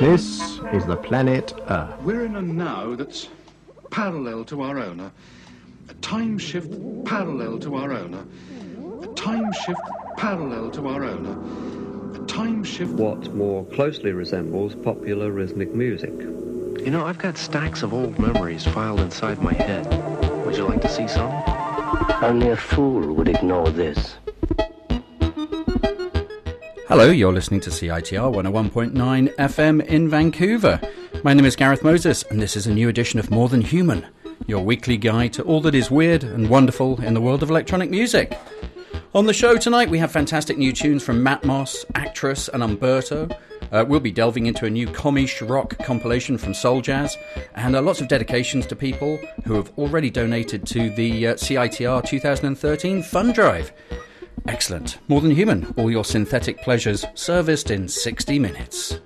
This is the planet Earth. We're in a now that's parallel to our own. A, a time shift parallel to our own. A, a time shift parallel to our own. A, a time shift. What more closely resembles popular rhythmic music. You know, I've got stacks of old memories filed inside my head. Would you like to see some? Only a fool would ignore this. Hello, you're listening to CITR 101.9 FM in Vancouver. My name is Gareth Moses, and this is a new edition of More Than Human, your weekly guide to all that is weird and wonderful in the world of electronic music. On the show tonight, we have fantastic new tunes from Matmos, Actress, and Umberto. Uh, we'll be delving into a new komisch rock compilation from Soul Jazz, and uh, lots of dedications to people who have already donated to the uh, CITR 2013 Fund Drive. Excellent. More than human. All your synthetic pleasures serviced in 60 minutes.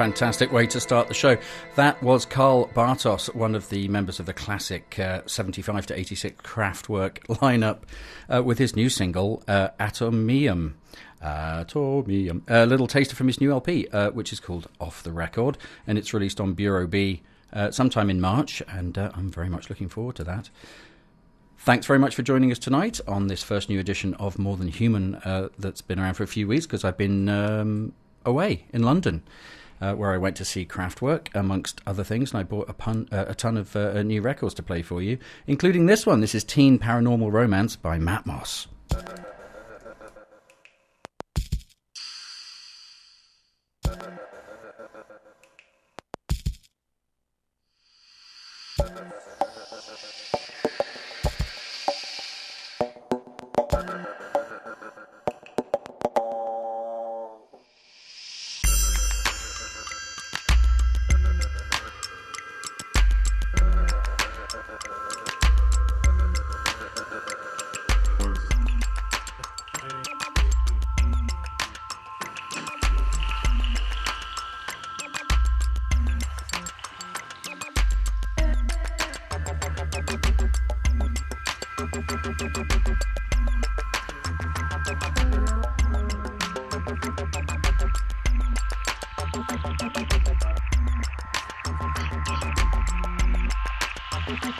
Fantastic way to start the show. That was Karl Bartos, one of the members of the classic uh, 75 to 86 Kraftwerk lineup, uh, with his new single, uh, Atomium. Atomium. A little taster from his new LP, uh, which is called Off the Record, and it's released on Bureau B uh, sometime in March, and uh, I'm very much looking forward to that. Thanks very much for joining us tonight on this first new edition of More Than Human that's been around for a few weeks because I've been um, away in London. Uh, where I went to see Kraftwerk, amongst other things, and I bought a, pun, uh, a ton of uh, new records to play for you, including this one. This is Teen Paranormal Romance by Matmos.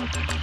Teen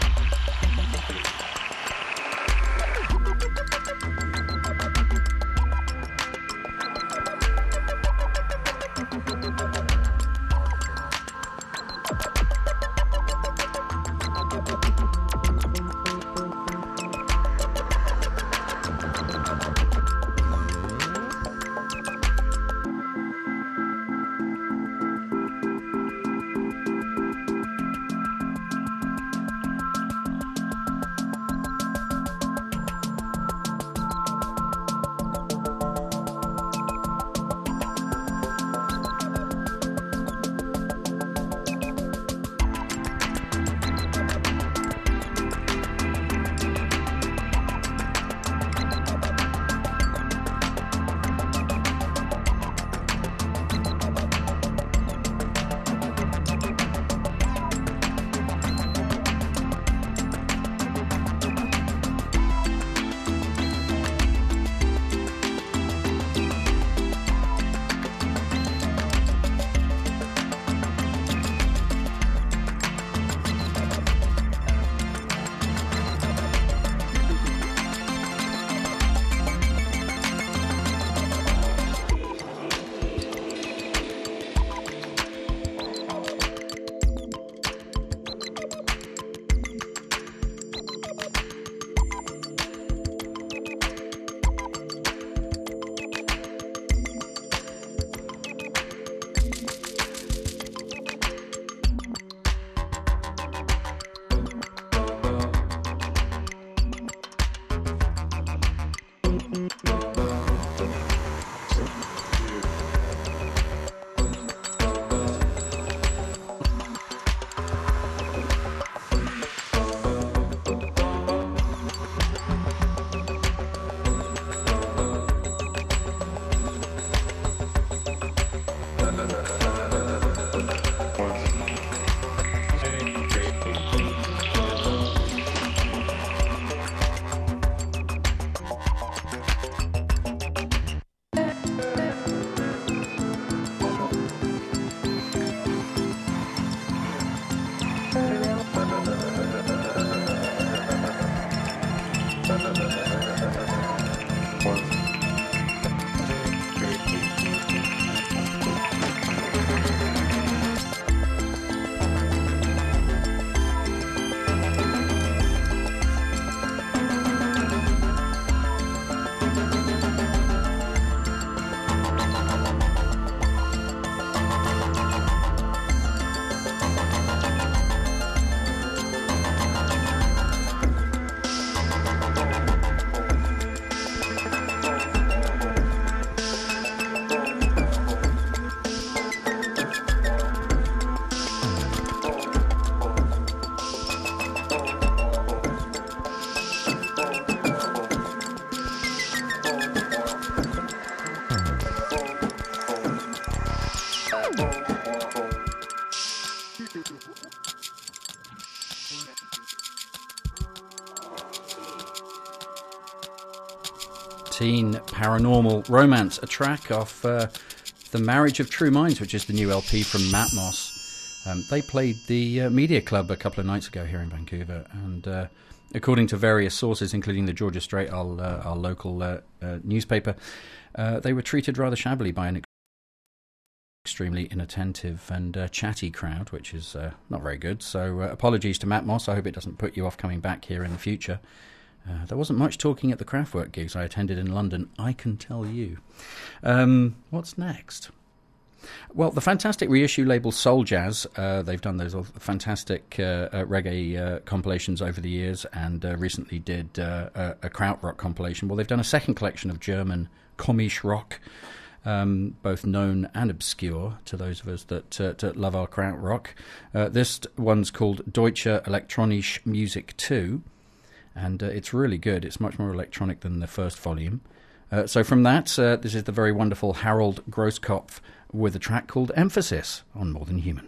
paranormal romance, a track off uh, The Marriage of True Minds, which is the new LP from Matmos. Um, they played the uh, Media Club a couple of nights ago here in Vancouver, and uh, according to various sources, including the Georgia Straight, our, uh, our local uh, uh, newspaper, they were treated rather shabbily by an extremely inattentive and chatty crowd, which is not very good. So, apologies to Matmos. I hope it doesn't put you off coming back here in the future. Uh, there wasn't much talking at the Kraftwerk gigs I attended in London, I can tell you. Um, what's next? Well, the fantastic reissue label Soul Jazz, uh, they've done those fantastic uh, uh, reggae uh, compilations over the years and recently did a, a krautrock compilation. Well, they've done a second collection of German komisch rock, um, both known and obscure to those of us that, uh, that love our krautrock. Uh, this one's called Deutsche Elektronische Musik 2, and uh, it's really good. It's much more electronic than the first volume. Uh, so from that, uh, this is the very wonderful Harold Grosskopf with a track called Emphasis on More Than Human.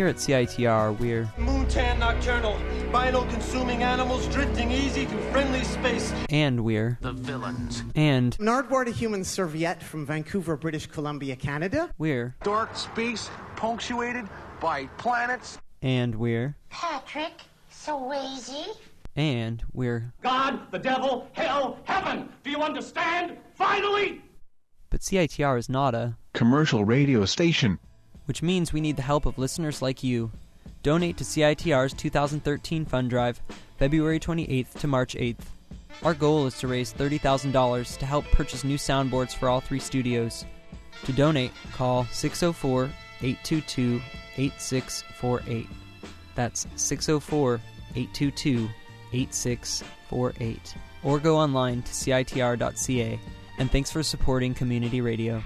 Here at CITR, we're Moontan nocturnal, vinyl consuming animals drifting easy through friendly space. and we're The villains. and Nardwuar the Human Serviette from Vancouver, British Columbia, Canada. we're Dark space punctuated by planets. and we're Patrick Swayze. and we're God, the devil, hell, heaven. Do you understand? Finally! but CITR is not a commercial radio station. Which means we need the help of listeners like you. Donate to CITR's 2013 fund drive, February 28th to March 8th. Our goal is to raise $30,000 to help purchase new soundboards for all three studios. To donate, call 604 822 8648. That's 604 822 8648. Or go online to CITR.ca. And thanks for supporting community radio.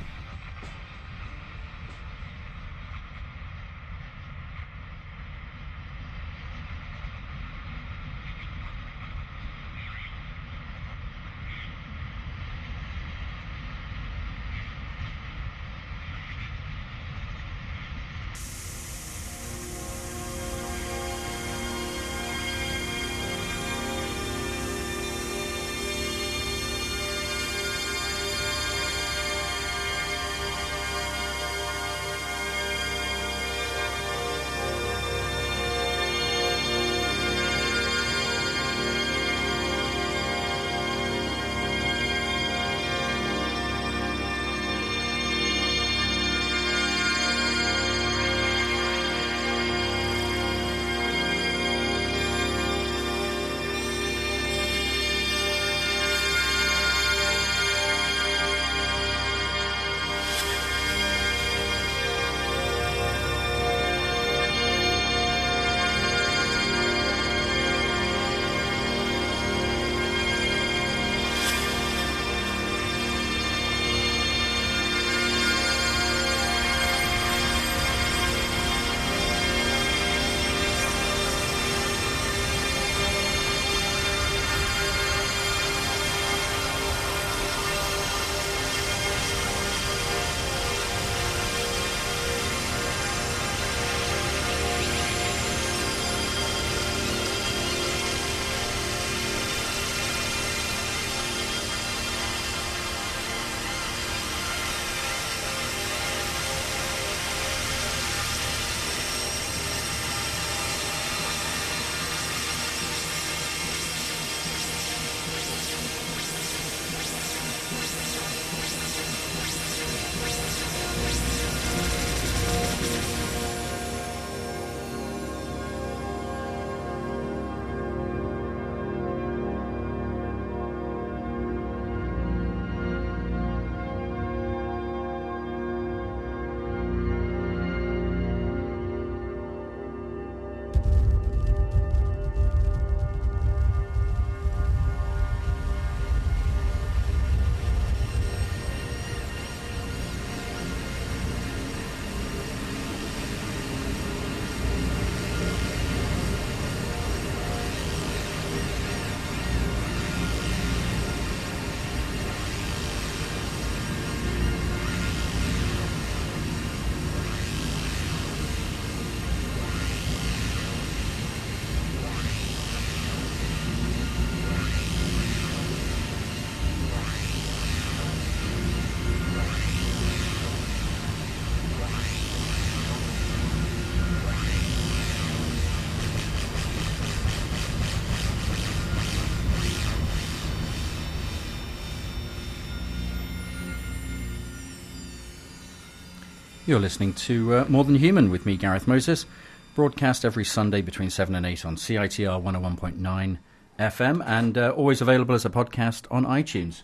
You're listening to uh, More Than Human with me, Gareth Moses, broadcast every Sunday between 7 and 8 on CITR 101.9 FM and uh, always available as a podcast on iTunes.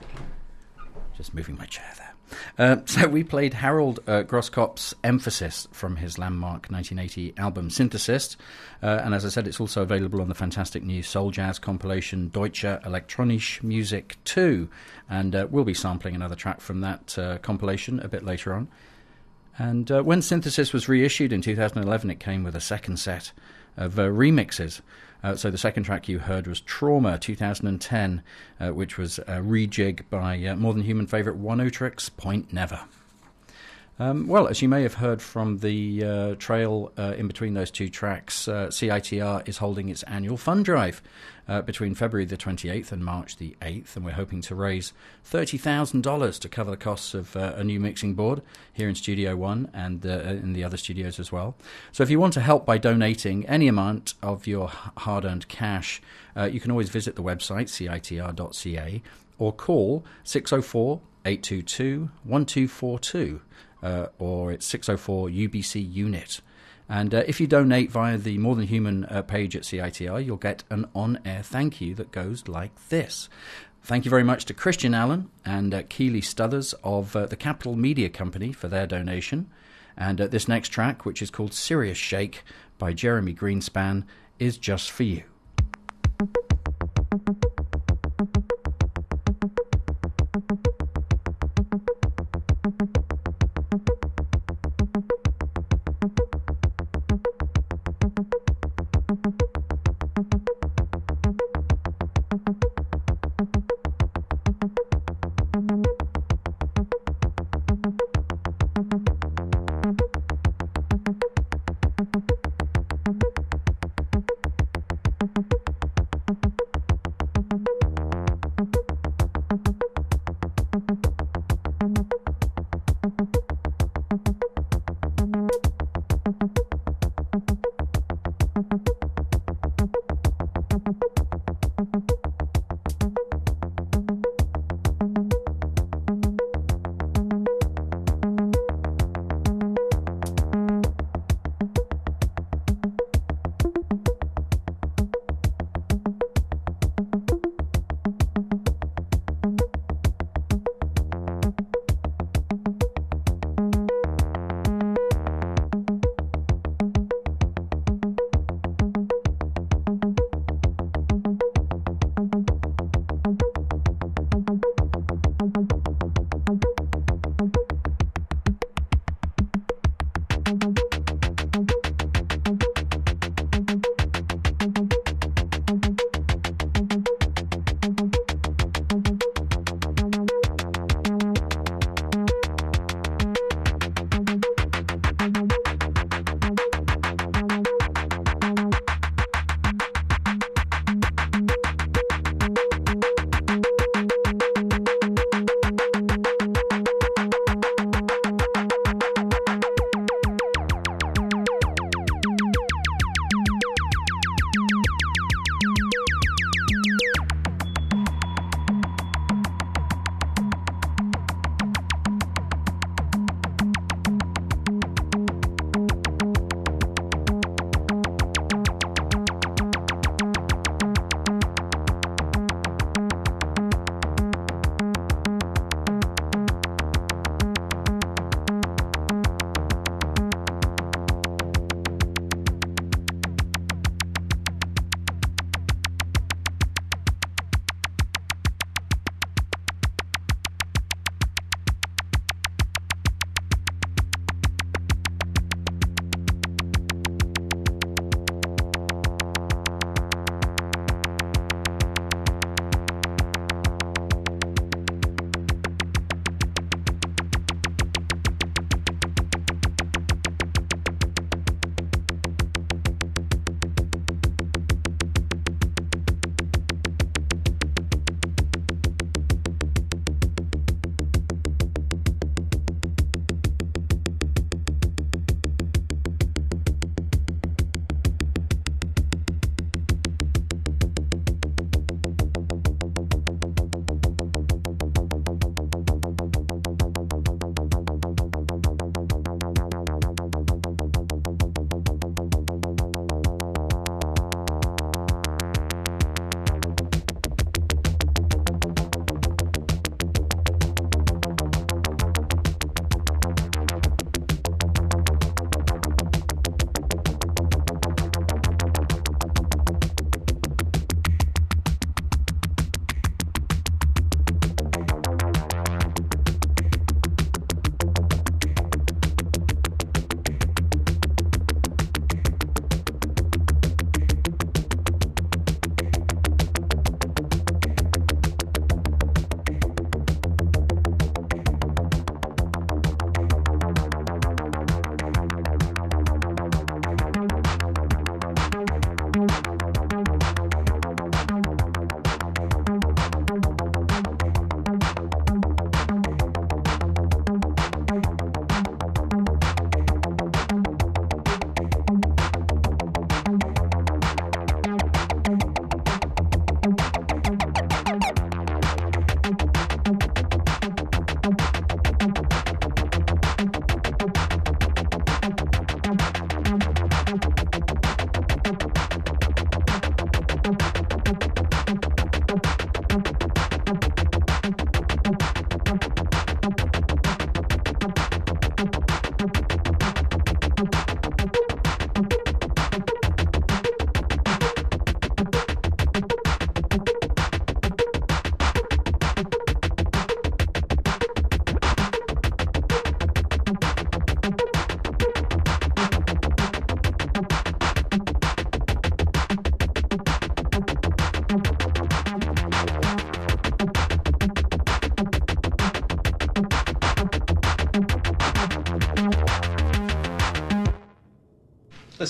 Just moving my chair there. Uh, so we played Harold uh, Grosskopf's Emphasis from his landmark 1980 album Synthesis. Uh, and as I said, it's also available on the fantastic new soul jazz compilation Deutsche Elektronische Musik 2. And uh, we'll be sampling another track from that uh, compilation a bit later on. And uh, when Synthesis was reissued in 2011, it came with a second set of uh, remixes. Uh, so the second track you heard was Trauma 2010, uh, which was a rejig by uh, More Than Human favourite Oneohtrix Point Never. Um, well, as you may have heard from the uh, trail uh, in between those two tracks, uh, CITR is holding its annual fund drive uh, between February the 28th and March the 8th, and we're hoping to raise $30,000 to cover the costs of uh, a new mixing board here in Studio One and uh, in the other studios as well. So if you want to help by donating any amount of your hard earned cash, you can always visit the website citr.ca or call 604 822 1242 uh, or it's 604 UBC unit. And uh, if you donate via the More Than Human uh, page at CITR, you'll get an on air thank you that goes like this. Thank you very much to Christian Allen and uh, Keely Stuthers of uh, the Capital Media Company for their donation. And uh, this next track, which is called Serious Shake by Jeremy Greenspan, is just for you.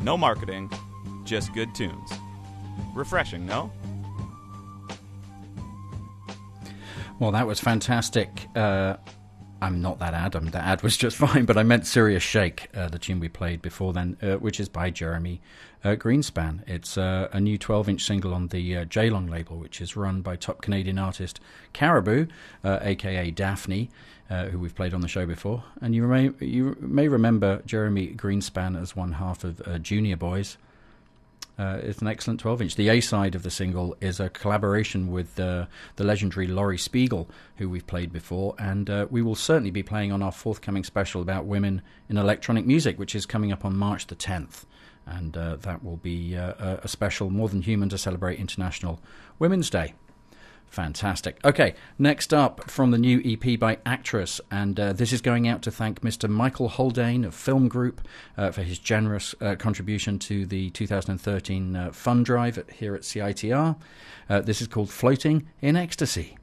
no marketing, just good tunes. Refreshing, no? Well, that was fantastic. Uh, I'm not that ad. Um, that ad was just fine, but I meant Serious Shake, uh, the tune we played before then, uh, which is by Jeremy uh, Greenspan. It's uh, a new 12 inch single on the uh, Jiaolong label, which is run by top Canadian artist Caribou, aka uh, Daphni. who we've played on the show before, and you may you may remember Jeremy Greenspan as one half of Junior Boys. Uh, it's an excellent 12 inch. The A side of the single is a collaboration with uh, the legendary Laurie Spiegel, who we've played before, and uh, we will certainly be playing on our forthcoming special about women in electronic music, which is coming up on March the 10th. And uh, that will be uh, a special More Than Human to celebrate International Women's Day. Fantastic. Okay, next up from the new EP by Actress, and uh, this is going out to thank Mr. Michael Haldane of Film Group uh, for his generous uh, contribution to the 2013 uh, fund drive at, here at CITR. Uh, this is called Floating in Ecstasy.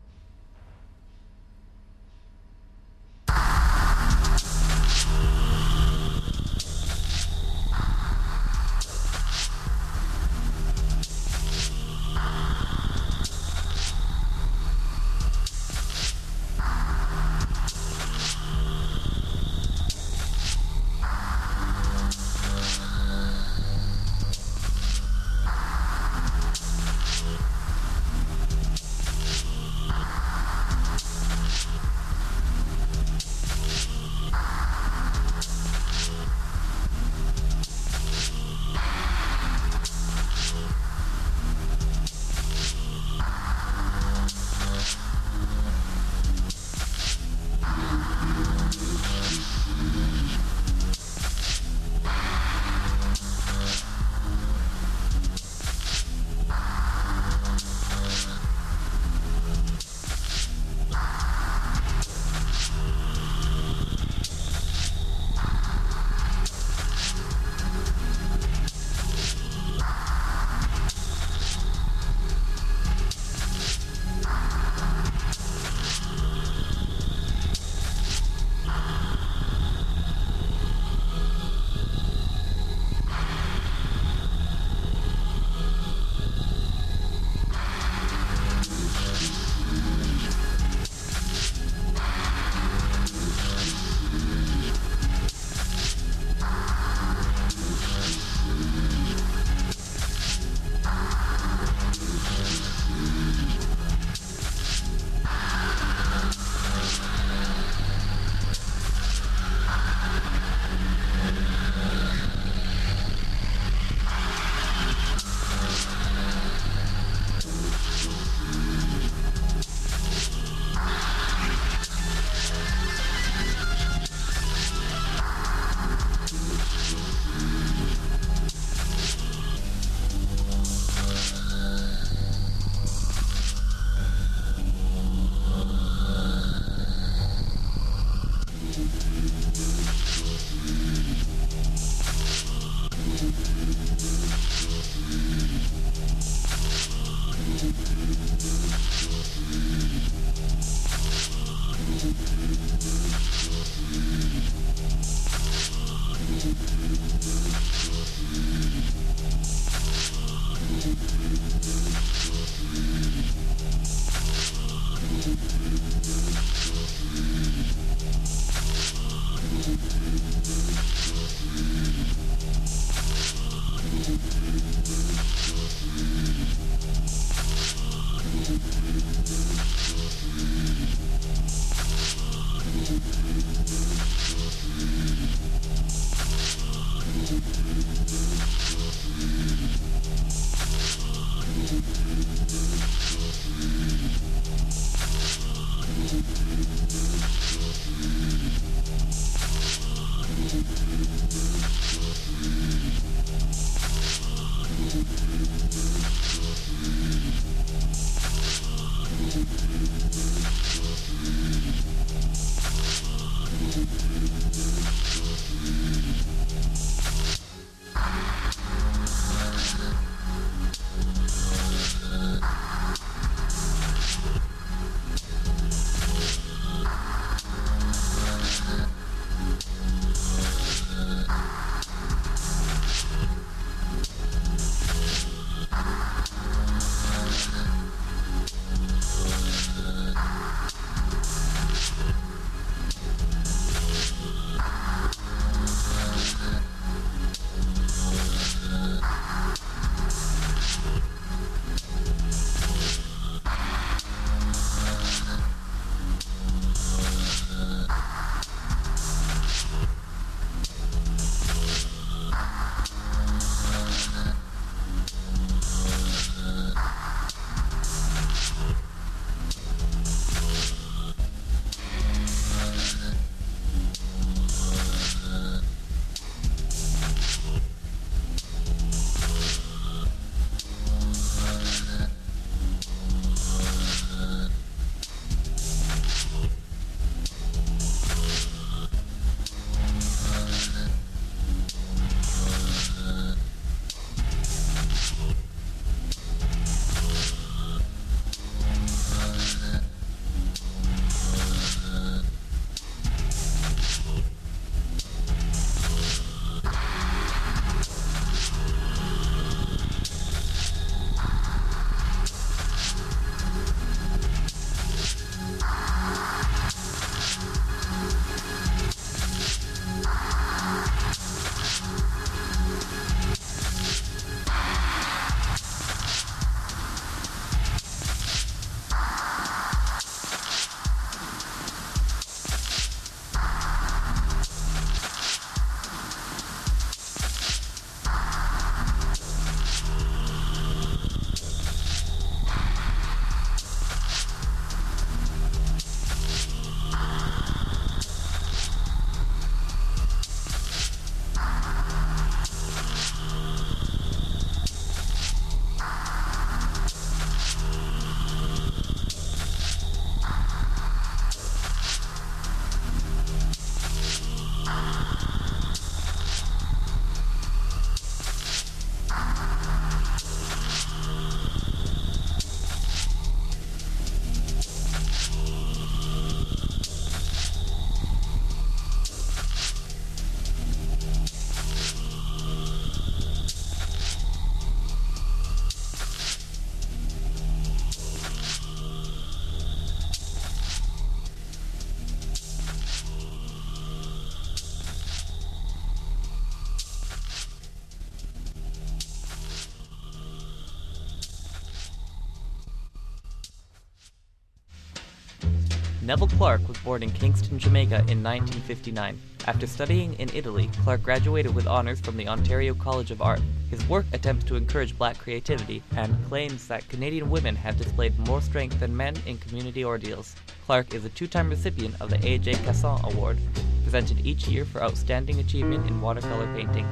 Neville Clark was born in Kingston, Jamaica in 1959. After studying in Italy, Clark graduated with honors from the Ontario College of Art. His work attempts to encourage black creativity and claims that Canadian women have displayed more strength than men in community ordeals. Clark is a two time recipient of the A.J. Casson Award, presented each year for outstanding achievement in watercolor painting.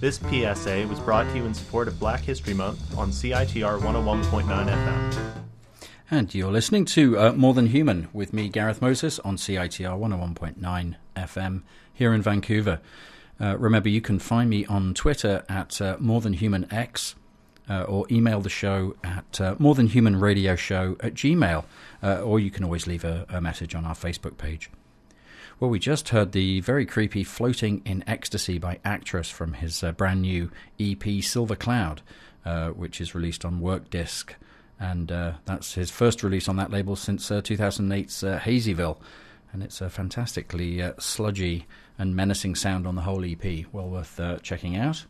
This PSA was brought to you in support of Black History Month on CITR 101.9 FM. And you're listening to uh, More Than Human with me, Gareth Moses, on CITR 101.9 FM here in Vancouver. Uh, remember, you can find me on Twitter at uh, More Than Human X uh, or email the show at uh, More Than Human Radio Show at Gmail, uh, or you can always leave a, a message on our Facebook page. Well, we just heard the very creepy Floating in Ecstasy by Actress from his uh, brand new EP Silver Cloud, uh, which is released on Werkdisc. And uh, that's his first release on that label since 2008's Hazyville. And it's a fantastically sludgy and menacing sound on the whole EP. Well worth checking out.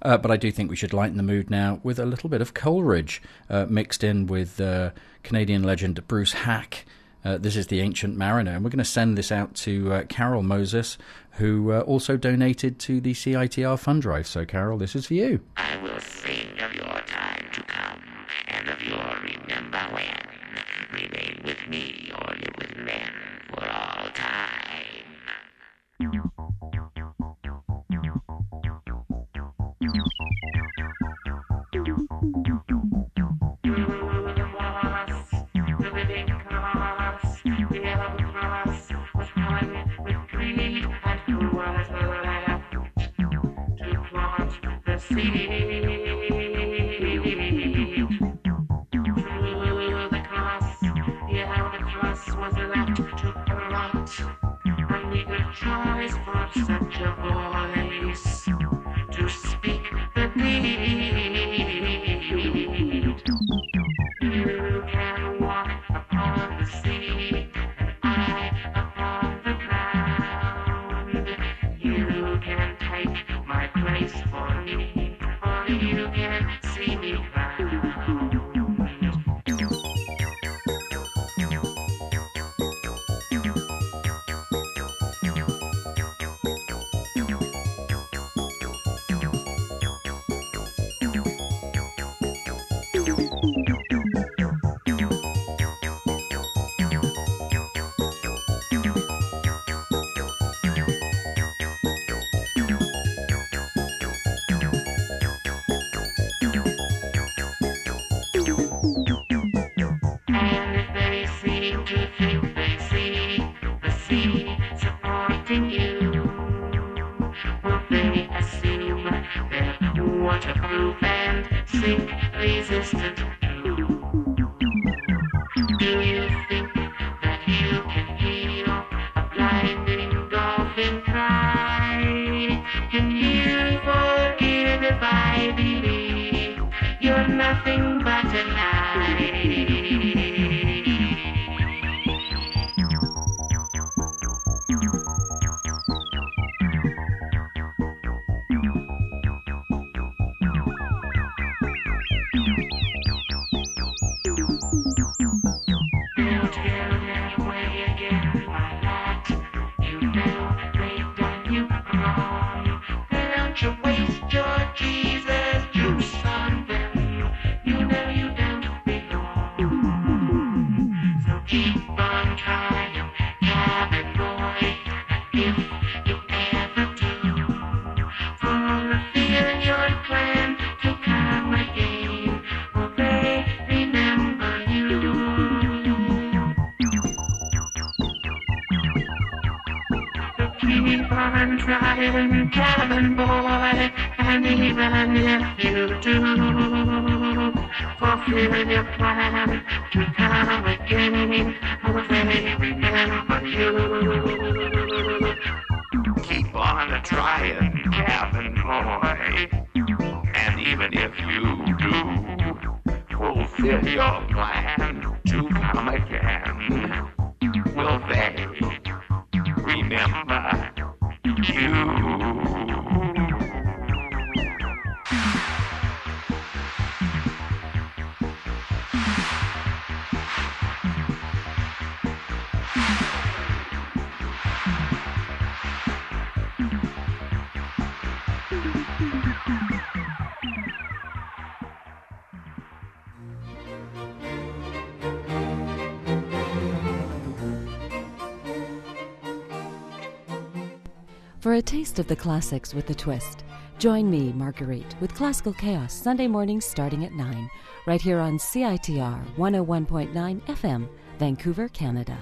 Uh, but I do think we should lighten the mood now with a little bit of Coleridge uh, mixed in with uh, Canadian legend Bruce Haack uh, this is the Ancient Mariner, and we're going to send this out to uh, Carol Moses, who uh, also donated to the CITR fund drive. So, Carol, this is for you. I will sing of your time of your remember when. Remain with me, or live with men for all time. if you do fulfill your Keep on trying, cabin boy, and even if you do fulfill your plan to come again, will they remember For of the classics with a twist, join me, Marguerite, with Classical Chaos Sunday mornings starting at 9, right here on CITR 101.9 FM, Vancouver, Canada.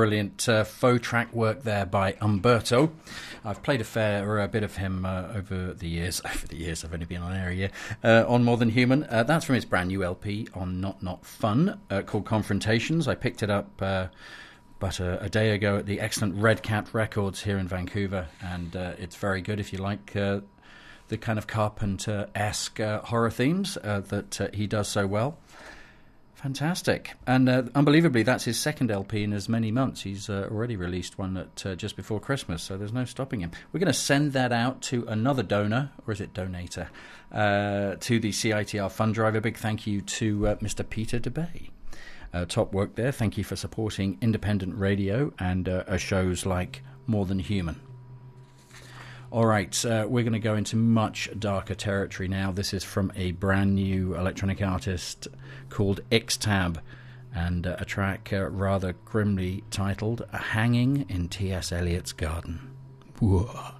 Brilliant uh, faux track work there by Umberto. I've played a fair a bit of him uh, over the years. Over the years, I've only been on air a year uh, on More Than Human. Uh, that's from his brand new LP on Not Not Fun uh, called Confrontations. I picked it up uh, but a, a, day ago at the excellent Red Cat Records here in Vancouver, and it's very good if you like the kind of Carpenter esque uh, horror themes uh, that uh, he does so well. Fantastic. And uh, unbelievably, that's his second LP in as many months. He's uh, already released one at uh, just before Christmas, so there's no stopping him. We're going to send that out to another donor, or is it donator, uh, to the CITR Fund Drive. A big thank you to uh, Mr. Peter DeBay. Uh, top work there. Thank you for supporting independent radio and shows like More Than Human. All right, uh, we're going to go into much darker territory now. This is from a brand new electronic artist called Ixtab, and uh, a track uh, rather grimly titled Hanging in T.S. Eliot's Garden. Whoa.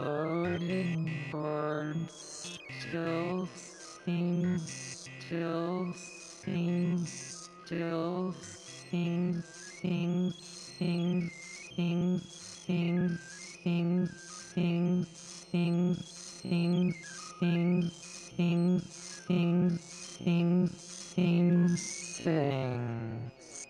And loaded bird still sings, still sings, still sings, sings, sings, sings, sings, sings, sings, sings, sings, sings, sings, sings, sings, sings, sings.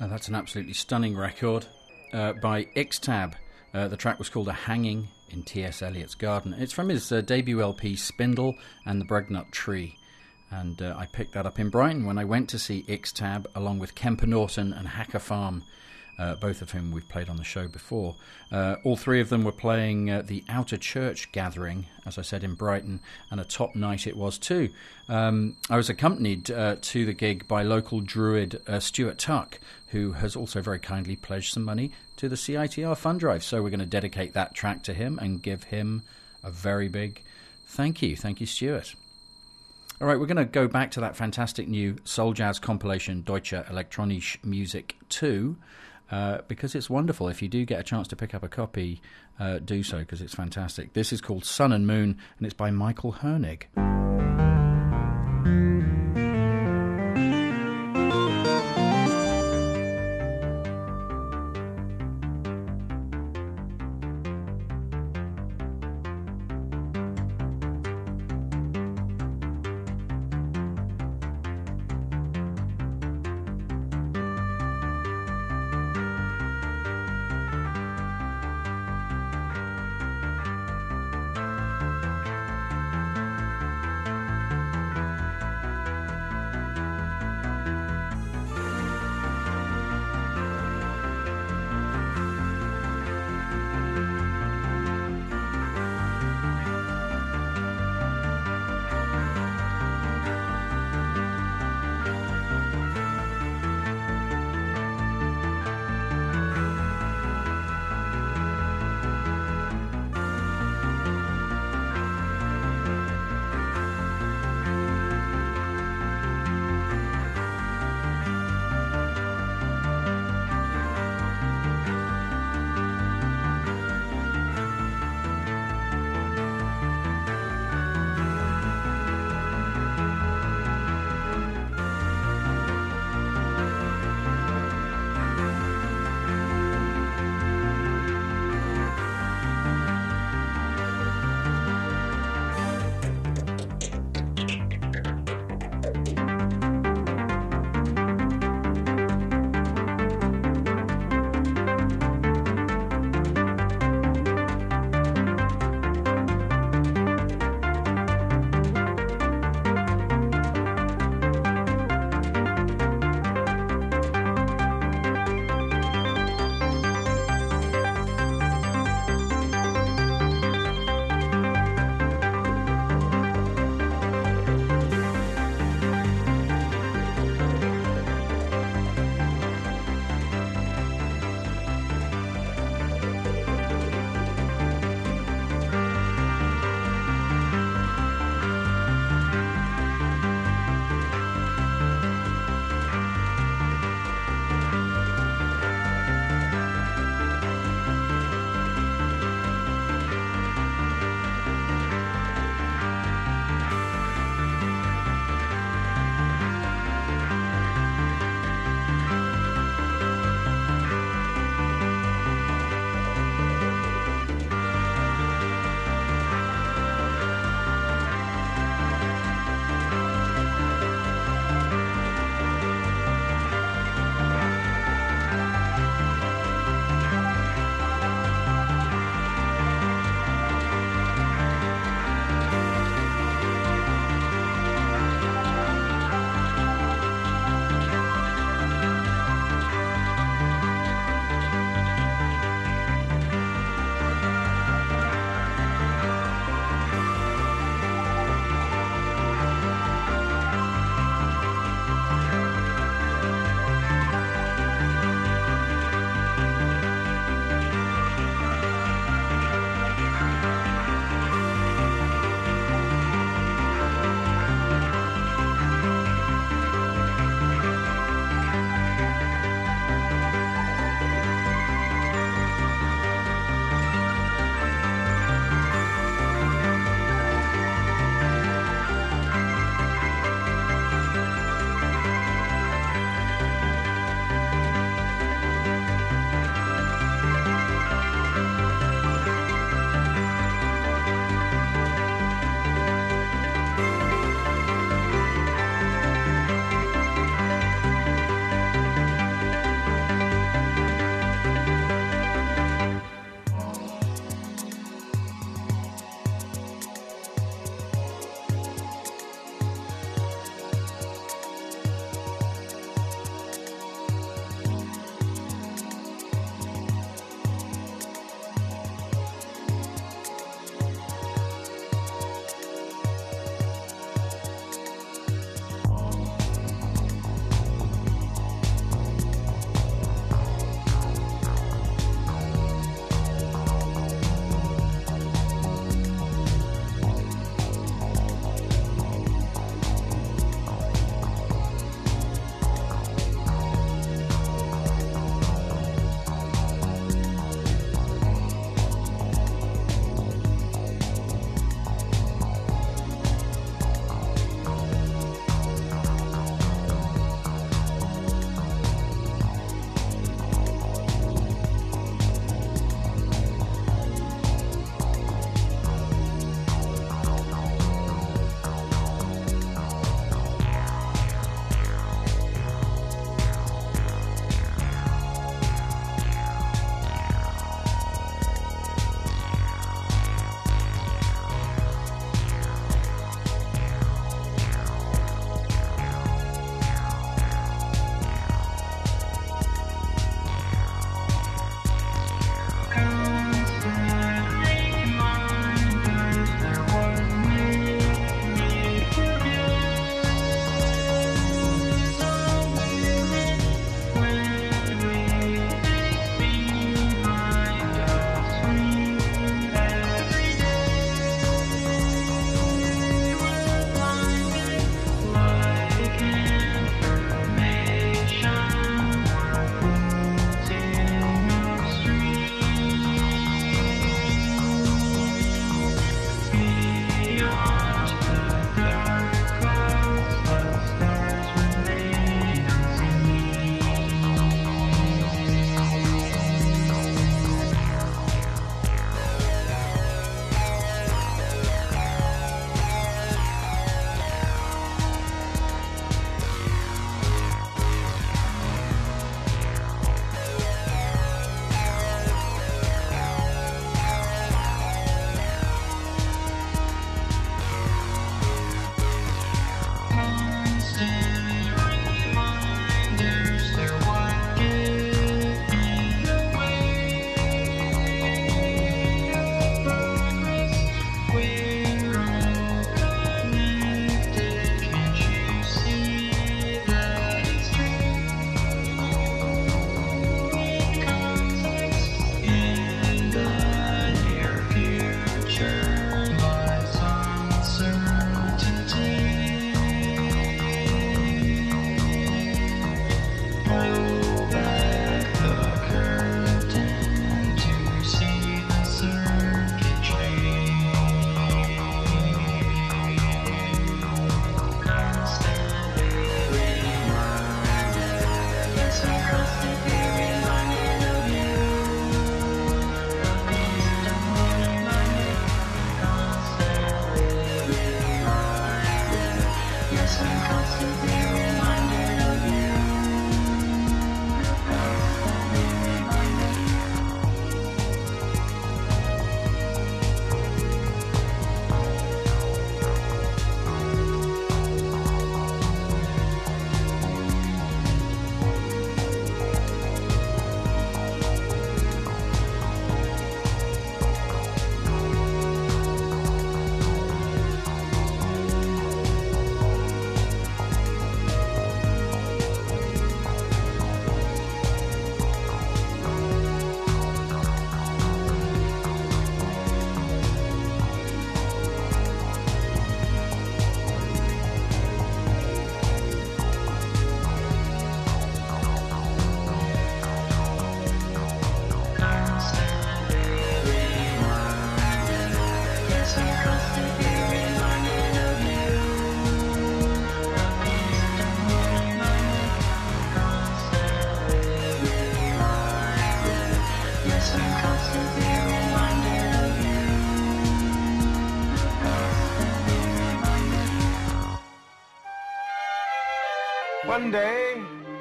Uh, that's an absolutely stunning record uh, by Ixtab. Uh, the track was called A Hanging in T.S. Eliot's Garden. It's from his uh, debut LP Spindle and the Breadnut Tree. And uh, I picked that up in Brighton when I went to see Ixtab along with Kemper Norton and Hacker Farm uh, both of whom we've played on the show before. Uh, all three of them were playing the Outer Church Gathering, as I said, in Brighton, and a top night it was too. Um, I was accompanied uh, to the gig by local druid Stuart Tuck, who has also very kindly pledged some money to the CITR Fund Drive. So we're going to dedicate that track to him and give him a very big thank you. Thank you, Stuart. All right, we're going to go back to that fantastic new soul jazz compilation, Deutsche Elektronische Musik 2. Uh, because it's wonderful. If you do get a chance to pick up a copy, uh, do so because it's fantastic. This is called Sun and Moon and it's by Michael Hoenig.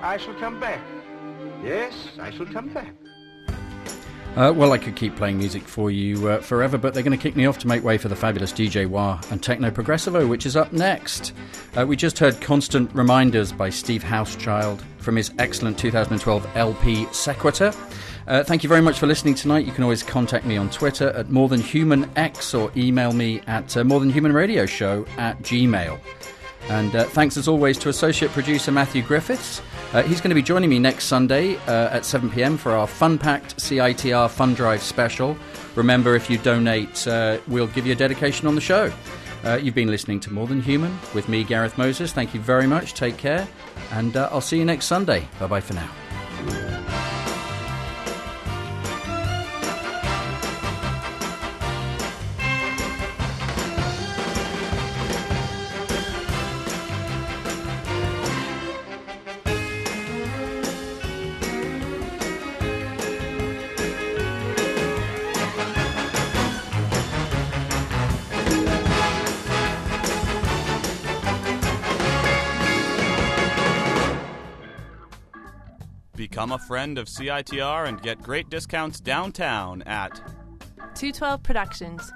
I shall come back. Yes, I shall come back. Uh, well, I could keep playing music for you uh, forever, but they're going to kick me off to make way for the fabulous DJ Wah and Techno Progressivo, which is up next. Uh, we just heard Constant Reminders by Steve Hauschildt from his excellent 2012 LP Sequitur. Uh, thank you very much for listening tonight. You can always contact me on Twitter at More Than Human X or email me at uh, More Show at Gmail. And uh, thanks as always to associate producer Matthew Griffiths. Uh, he's going to be joining me next Sunday uh, at 7 pm for our Fun Packed CITR Fun Drive special. Remember, if you donate, uh, we'll give you a dedication on the show. Uh, you've been listening to More Than Human with me, Gareth Moses. Thank you very much. Take care. And uh, I'll see you next Sunday. Bye bye for now. Become a friend of CITR and get great discounts downtown at 212 Productions,